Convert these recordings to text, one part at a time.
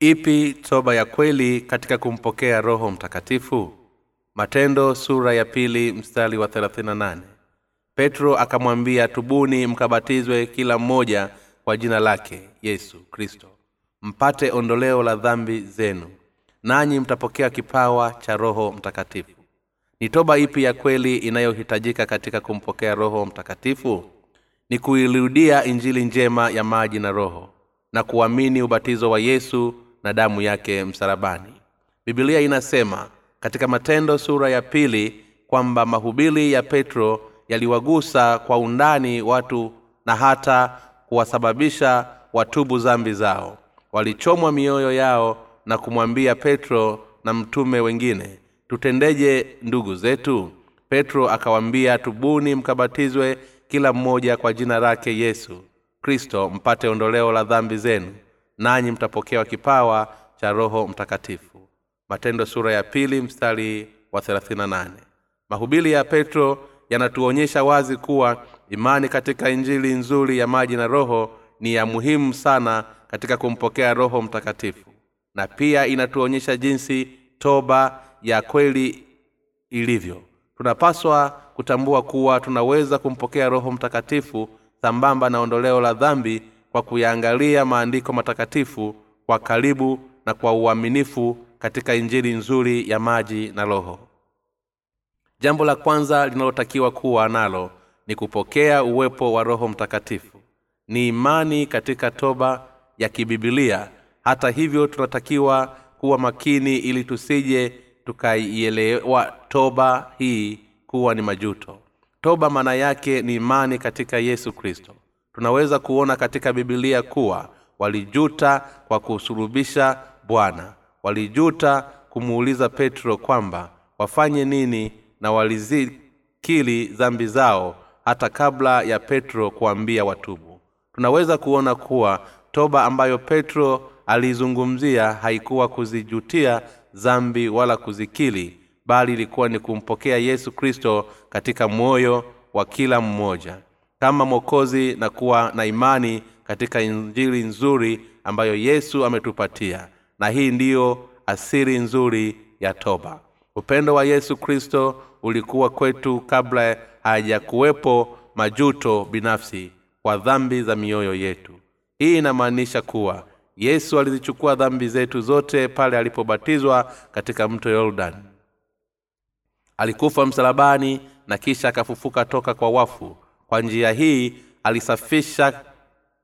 ipi toba ya kweli katika kumpokea roho mtakatifu? Matendo sura ya pili mstari wa 38 petro akamwambia tubuni mkabatizwe kila mmoja kwa jina lake yesu kristo. Mpate ondoleo la dhambi zenu nanyi mtapokea kipawa cha roho mtakatifu. Ni toba ipi ya kweli inayohitajika katika kumpokea roho mtakatifu? Ni kuirudia injili njema ya maji na roho na kuamini ubatizo wa yesu na damu yake msalabani. Bibilia inasema katika matendo sura ya pili kwamba mahubiri ya petro yaliwagusa kwa undani watu na hata kuwasababisha watubu zambi zao. Walichomwa mioyo yao na kumwambia petro na mtume wengine tutendeje ndugu zetu? Petro akawambia tubuni mkabatizwe kila mmoja kwa jina lake yesu kristo mpate ondoleo la dhambi zenu nanyi mtapokewa kipawa cha roho mtakatifu. Matendo sura ya pili mstari wa 38 mahubiri ya petro yanatuonyesha wazi kuwa imani katika injili nzuri ya maji na roho ni ya muhimu sana katika kumpokea roho mtakatifu. Na pia inatuonyesha jinsi toba ya kweli ilivyo. Tunapaswa kutambua kuwa tunaweza kumpokea roho mtakatifu sambamba na ondoleo la dhambi kwa kuyaangalia maandiko matakatifu kwa karibu na kwa uaminifu katika injili nzuri ya maji na roho. Jambo la kwanza linalotakiwa kuwa nalo ni kupokea uwepo wa roho mtakatifu. Ni imani katika toba ya kibibilia hata hivyo tunatakiwa kuwa makini ili tusije tukaielewa toba hii kuwa ni majuto. Toba maana yake ni imani katika yesu kristo tunaweza kuona katika bibilia kuwa walijuta kwa kusulubisha bwana. Walijuta kumuuliza petro kwamba wafanye nini na walizikili dhambi zao hata kabla ya petro kuambia watubu? Tunaweza kuona kuwa toba ambayo petro aliizungumzia haikuwa kuzijutia dhambi wala kuzikili bali ilikuwa ni kumpokea yesu kristo katika moyo wa kila mmoja kama mwokozi na kuwa na imani katika injili nzuri ambayo yesu ametupatia. Na hii ndiyo asiri nzuri ya toba. Upendo wa yesu kristo ulikuwa kwetu kabla hajakuwepo majuto binafsi kwa dhambi za mioyo yetu. Hii inamaanisha kuwa yesu alizichukua dhambi zetu zote pale alipobatizwa katika mto yordani alikufa msalabani na kisha akafufuka toka kwa wafu kwa njia hii alisafisha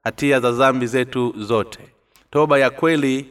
hatia za zambi zetu zote. Toba ya kweli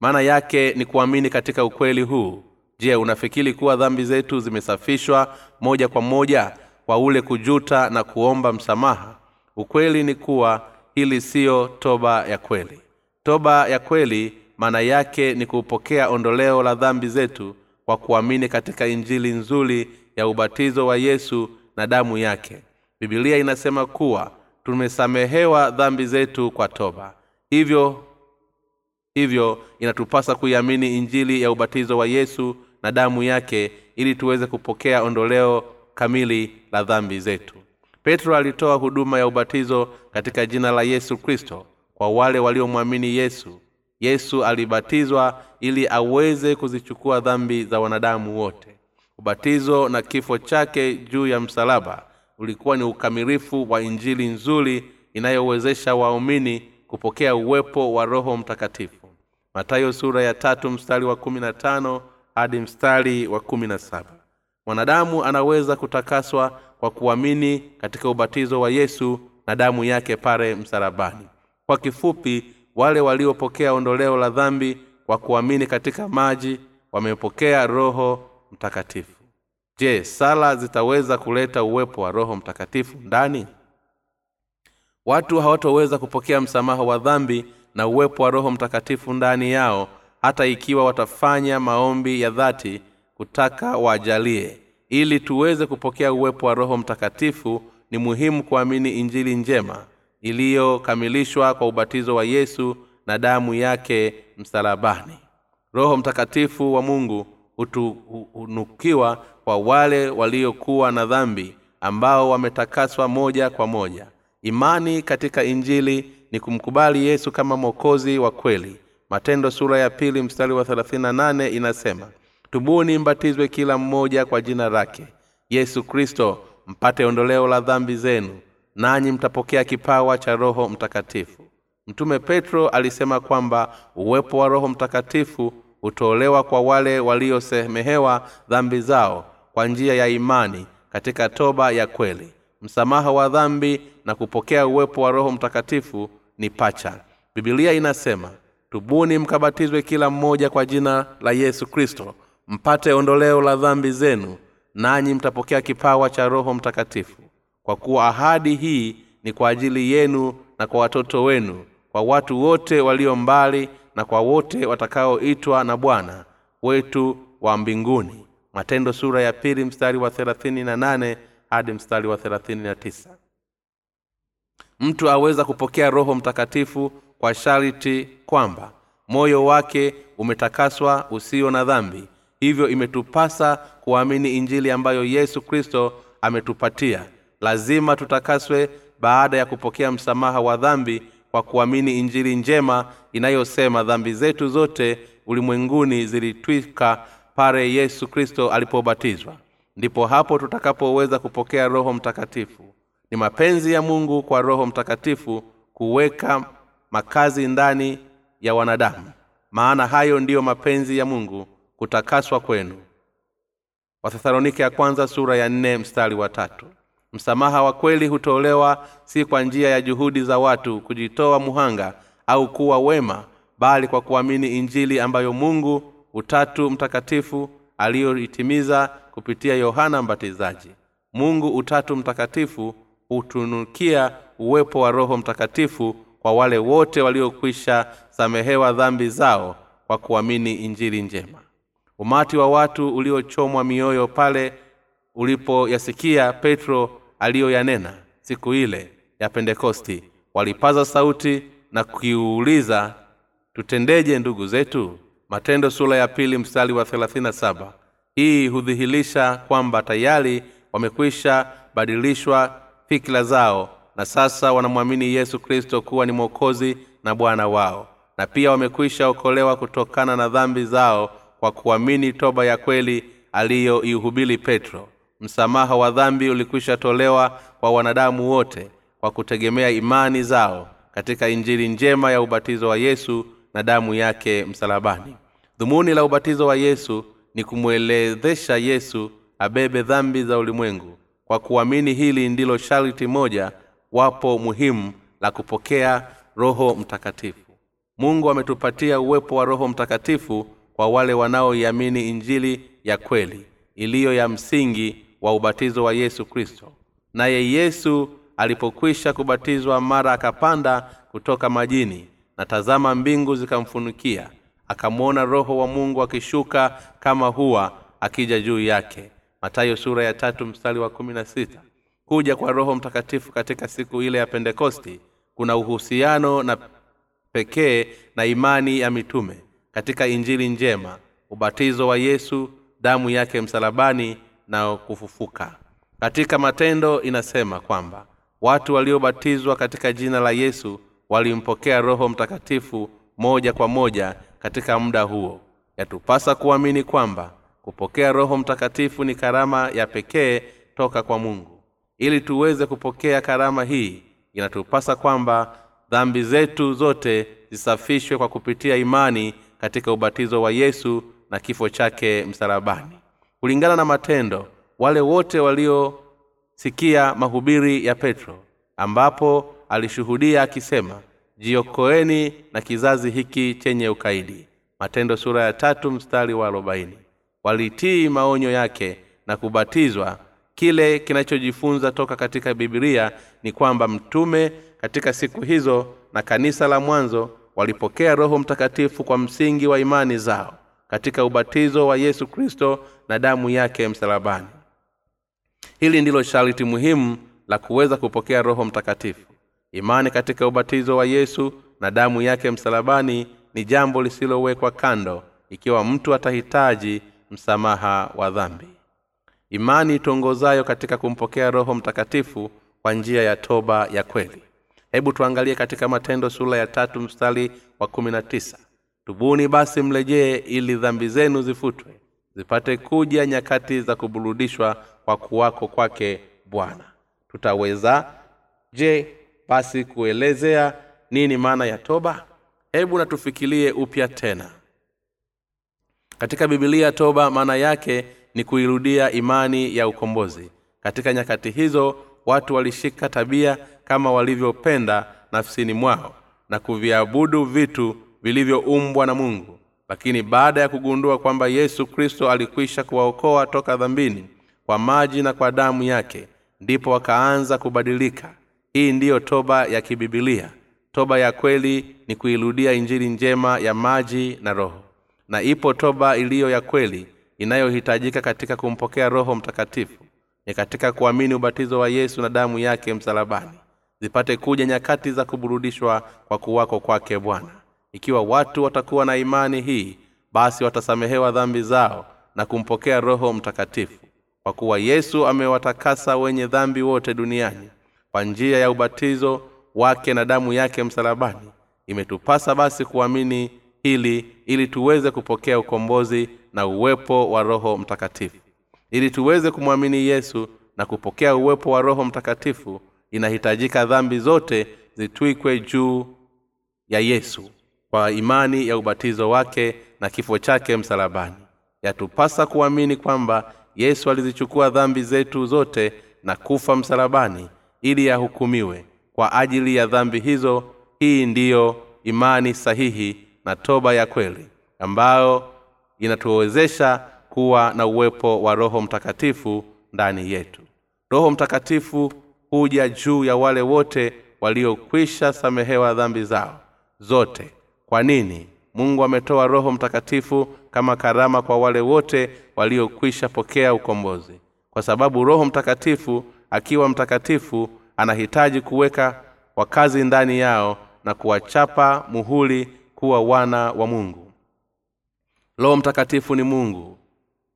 maana yake ni kuamini katika ukweli huu. Je unafikiri kuwa dhambi zetu zimesafishwa moja kwa moja kwa ule kujuta na kuomba msamaha? Ukweli ni kuwa hili siyo toba ya kweli. Toba ya kweli maana yake ni kupokea ondoleo la dhambi zetu kwa kuamini katika injili nzuri ya ubatizo wa yesu na damu yake bibilia inasema kuwa tumesamehewa dhambi zetu kwa toba. Hivyo hivyo inatupasa kuiamini injili ya ubatizo wa yesu na damu yake ili tuweze kupokea ondoleo kamili la dhambi zetu. Petro alitoa huduma ya ubatizo katika jina la yesu kristo kwa wale waliomwamini yesu. Yesu alibatizwa ili aweze kuzichukua dhambi za wanadamu wote. Ubatizo na kifo chake juu ya msalaba ulikuwa ni ukamilifu wa injili nzuri inayowezesha waumini kupokea uwepo wa roho mtakatifu. Matayo sura ya tatu mstari wa kumi na tano hadi mstari wa kumi na saba. Mwanadamu anaweza kutakaswa kwa kuamini katika ubatizo wa yesu na damu yake pale msalabani. Kwa kifupi wale waliopokea ondoleo la dhambi kwa kuamini katika maji wamepokea roho mtakatifu je sala zitaweza kuleta uwepo wa roho mtakatifu ndani? Watu hawatoweza kupokea msamaha wa dhambi na uwepo wa roho mtakatifu ndani yao hata ikiwa watafanya maombi ya dhati kutaka wajalie. Ili tuweze kupokea uwepo wa roho mtakatifu ni muhimu kuamini injili njema iliyokamilishwa kwa ubatizo wa yesu na damu yake msalabani. Roho mtakatifu wa mungu hutunukiwa kwa wale waliokuwa na dhambi ambao wametakaswa moja kwa moja. Imani katika injili ni kumkubali yesu kama mwokozi wa kweli. Matendo sura ya pili mstari wa 38 inasema tubuni mbatizwe kila mmoja kwa jina lake. Yesu kristo mpate ondoleo la dhambi zenu nanyi mtapokea kipawa cha roho mtakatifu. Mtume petro alisema kwamba uwepo wa roho mtakatifu hutolewa kwa wale waliosemehewa dhambi zao kwa njia ya imani katika toba ya kweli. Msamaha wa dhambi na kupokea uwepo wa roho mtakatifu ni pacha. Bibilia inasema tubuni mkabatizwe kila mmoja kwa jina la yesu kristo mpate ondoleo la dhambi zenu nanyi mtapokea kipawa cha roho mtakatifu. Kwa kuwa ahadi hii ni kwa ajili yenu na kwa watoto wenu kwa watu wote walio mbali na kwa wote watakaoitwa na bwana wetu wa mbinguni. Matendo sura ya pili mstari wa thelathini na nane hadi mstari wa thelathini na tisa. Mtu aweza kupokea roho mtakatifu kwa sharti kwamba moyo wake umetakaswa usio na dhambi. Hivyo imetupasa kuamini injili ambayo yesu kristo ametupatia. Lazima tutakaswe baada ya kupokea msamaha wa dhambi kwa kuamini injili njema inayosema dhambi zetu zote ulimwenguni zilitwika pale yesu kristo alipobatizwa. Ndipo hapo tutakapoweza kupokea roho mtakatifu. Ni mapenzi ya mungu kwa roho mtakatifu kuweka makazi ndani ya wanadamu. Maana hayo ndiyo mapenzi ya mungu kutakaswa kwenu. Wathesalonike ya kwanza sura ya nne mstari wa tatu msamaha wa kweli hutolewa si kwa njia ya juhudi za watu kujitoa muhanga au kuwa wema bali kwa kuamini injili ambayo mungu utatu mtakatifu aliyoitimiza kupitia yohana mbatizaji. Mungu utatu mtakatifu hutunukia uwepo wa roho mtakatifu kwa wale wote waliokwisha samehewa dhambi zao kwa kuamini injili njema. Umati wa watu uliochomwa mioyo pale ulipoyasikia petro aliyoyanena siku ile ya pentekosti walipaza sauti na kuiuliza tutendeje ndugu zetu? Matendo sura ya pili mstari wa 37 hii hudhihirisha kwamba tayari wamekwisha badilishwa fikira zao na sasa wanamwamini yesu kristo kuwa ni mwokozi na bwana wao. Na pia wamekwisha okolewa kutokana na dhambi zao kwa kuamini toba ya kweli aliyoihubiri petro msamaha wa dhambi ulikwisha tolewa kwa wanadamu wote kwa kutegemea imani zao katika injili njema ya ubatizo wa yesu na damu yake msalabani. Dhumuni la ubatizo wa yesu ni kumwelezesha yesu abebe dhambi za ulimwengu. Kwa kuamini hili ndilo sharti moja wapo muhimu la kupokea roho mtakatifu. Mungu ametupatia uwepo wa roho mtakatifu kwa wale wanaoiamini injili ya kweli iliyo ya msingi wa ubatizo wa yesu kristo. Naye yesu alipokwisha kubatizwa mara akapanda kutoka majini na tazama mbingu zikamfunikia akamwona roho wa mungu akishuka kama huwa akija juu yake. Matayo sura ya tatu mstari wa kumi na sita. Kuja kwa roho mtakatifu katika siku ile ya pentekosti kuna uhusiano na pekee na imani ya mitume. Katika injili njema ubatizo wa yesu damu yake msalabani na kufufuka. Katika matendo inasema kwamba watu waliobatizwa katika jina la yesu walimpokea roho mtakatifu moja kwa moja katika muda huo. Yatupasa kuamini kwamba kupokea roho mtakatifu ni karama ya pekee toka kwa mungu. Ili tuweze kupokea karama hii inatupasa kwamba dhambi zetu zote zisafishwe kwa kupitia imani katika ubatizo wa yesu na kifo chake msalabani kulingana na matendo wale wote waliosikia mahubiri ya petro ambapo alishuhudia akisema jiokoeni na kizazi hiki chenye ukaidi. Matendo sura ya tatu mstari wa arobaini. Walitii maonyo yake na kubatizwa. Kile kinachojifunza toka katika bibilia ni kwamba mtume katika siku hizo na kanisa la mwanzo walipokea roho mtakatifu kwa msingi wa imani zao katika ubatizo wa yesu kristo na damu yake msalabani. Hili ndilo sharti muhimu la kuweza kupokea roho mtakatifu. Imani katika ubatizo wa yesu na damu yake msalabani ni jambo lisilowekwa kando ikiwa mtu atahitaji msamaha wa dhambi. Imani itongozayo katika kumpokea roho mtakatifu kwa njia ya toba ya kweli. Hebu tuangalie katika matendo sura ya tatu mstari wa kumi na tisa tubuni basi mlejee ili dhambi zenu zifutwe zipate kuja nyakati za kuburudishwa kwa kuwako kwake bwana. Tutaweza? Je basi kuelezea nini maana ya toba? Hebu natufikirie upya tena. Katika bibilia toba maana yake ni kuirudia imani ya ukombozi. Katika nyakati hizo watu walishika tabia kama walivyopenda nafsini mwao na kuviabudu vitu vilivyoumbwa na mungu. Lakini baada ya kugundua kwamba yesu kristo alikwisha kuwaokoa toka dhambini kwa maji na kwa damu yake ndipo wakaanza kubadilika. Hii ndiyo toba ya kibibilia. Toba ya kweli ni kuirudia injili njema ya maji na roho. Na ipo toba iliyo ya kweli inayohitajika katika kumpokea roho mtakatifu. Ni katika kuamini ubatizo wa yesu na damu yake msalabani. Zipate kuja nyakati za kuburudishwa kwa kuwako kwake bwana ikiwa watu watakuwa na imani hii basi watasamehewa dhambi zao na kumpokea roho mtakatifu. Kwa kuwa yesu amewatakasa wenye dhambi wote duniani kwa njia ya ubatizo wake na damu yake msalabani imetupasa basi kuamini hili ili tuweze kupokea ukombozi na uwepo wa roho mtakatifu. Ili tuweze kumwamini yesu na kupokea uwepo wa roho mtakatifu inahitajika dhambi zote zitwikwe juu ya yesu kwa imani ya ubatizo wake na kifo chake msalabani. Yatupasa kuamini kwamba yesu alizichukua dhambi zetu zote na kufa msalabani ili yahukumiwe kwa ajili ya dhambi hizo hii ndiyo imani sahihi na toba ya kweli ambayo inatuwezesha kuwa na uwepo wa roho mtakatifu ndani yetu. Roho mtakatifu huja juu ya wale wote waliokwisha samehewa dhambi zao zote kwa nini? Mungu ametoa roho mtakatifu kama karama kwa wale wote waliokwisha pokea ukombozi. Kwa sababu roho mtakatifu akiwa mtakatifu anahitaji kuweka wakazi ndani yao na kuwachapa muhuli kuwa wana wa mungu. Roho mtakatifu ni mungu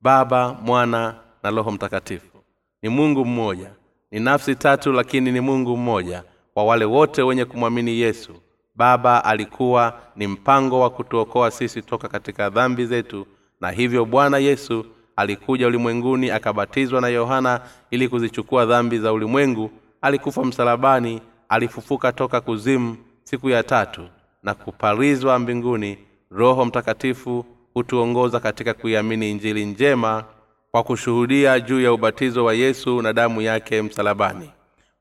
baba mwana na roho mtakatifu. Ni mungu mmoja. Ni nafsi tatu lakini ni mungu mmoja kwa wale wote wenye kumwamini yesu baba alikuwa ni mpango wa kutuokoa sisi toka katika dhambi zetu na hivyo bwana yesu alikuja ulimwenguni akabatizwa na yohana ili kuzichukua dhambi za ulimwengu. Alikufa msalabani alifufuka toka kuzimu siku ya tatu na kuparizwa mbinguni. Roho mtakatifu hutuongoza katika kuiamini injili njema kwa kushuhudia juu ya ubatizo wa yesu na damu yake msalabani.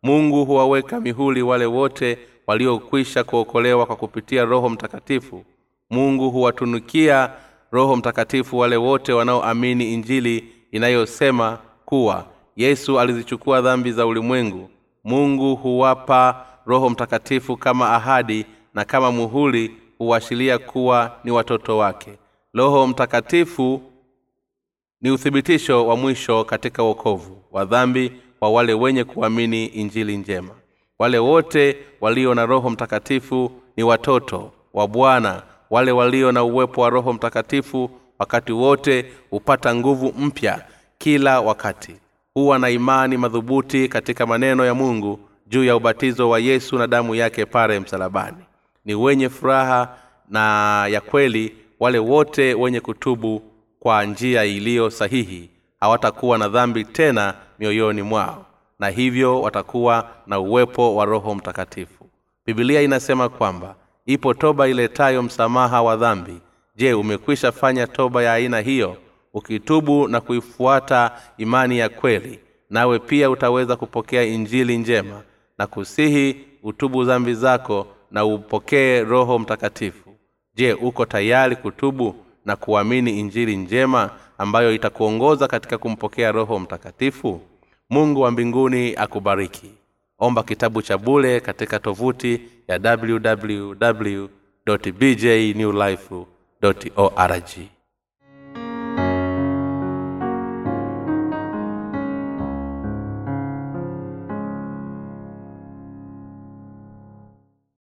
Mungu huwaweka mihuli wale wote waliokwisha kuokolewa kwa kupitia roho mtakatifu. Mungu huwatunukia roho mtakatifu wale wote wanaoamini injili inayosema kuwa yesu alizichukua dhambi za ulimwengu. Mungu huwapa roho mtakatifu kama ahadi na kama muhuli huashiria kuwa ni watoto wake. Roho mtakatifu ni uthibitisho wa mwisho katika wokovu wa dhambi kwa wale wenye kuamini injili njema wale wote walio na roho mtakatifu ni watoto wa bwana. Wale walio na uwepo wa roho mtakatifu wakati wote hupata nguvu mpya kila wakati. Huwa na imani madhubuti katika maneno ya mungu juu ya ubatizo wa yesu na damu yake pale msalabani. Ni wenye furaha na ya kweli wale wote wenye kutubu kwa njia iliyo sahihi hawatakuwa na dhambi tena mioyoni mwao na hivyo watakuwa na uwepo wa roho mtakatifu. Bibilia inasema kwamba ipo toba iletayo msamaha wa dhambi. Je umekwisha fanya toba ya aina hiyo ukitubu na kuifuata imani ya kweli? Nawe pia utaweza kupokea injili njema na kusihi utubu dhambi zako na upokee roho mtakatifu. Je uko tayari kutubu na kuamini injili njema ambayo itakuongoza katika kumpokea roho mtakatifu mungu wa mbinguni akubariki. Omba kitabu cha bule katika tovuti ya www bjnewlife org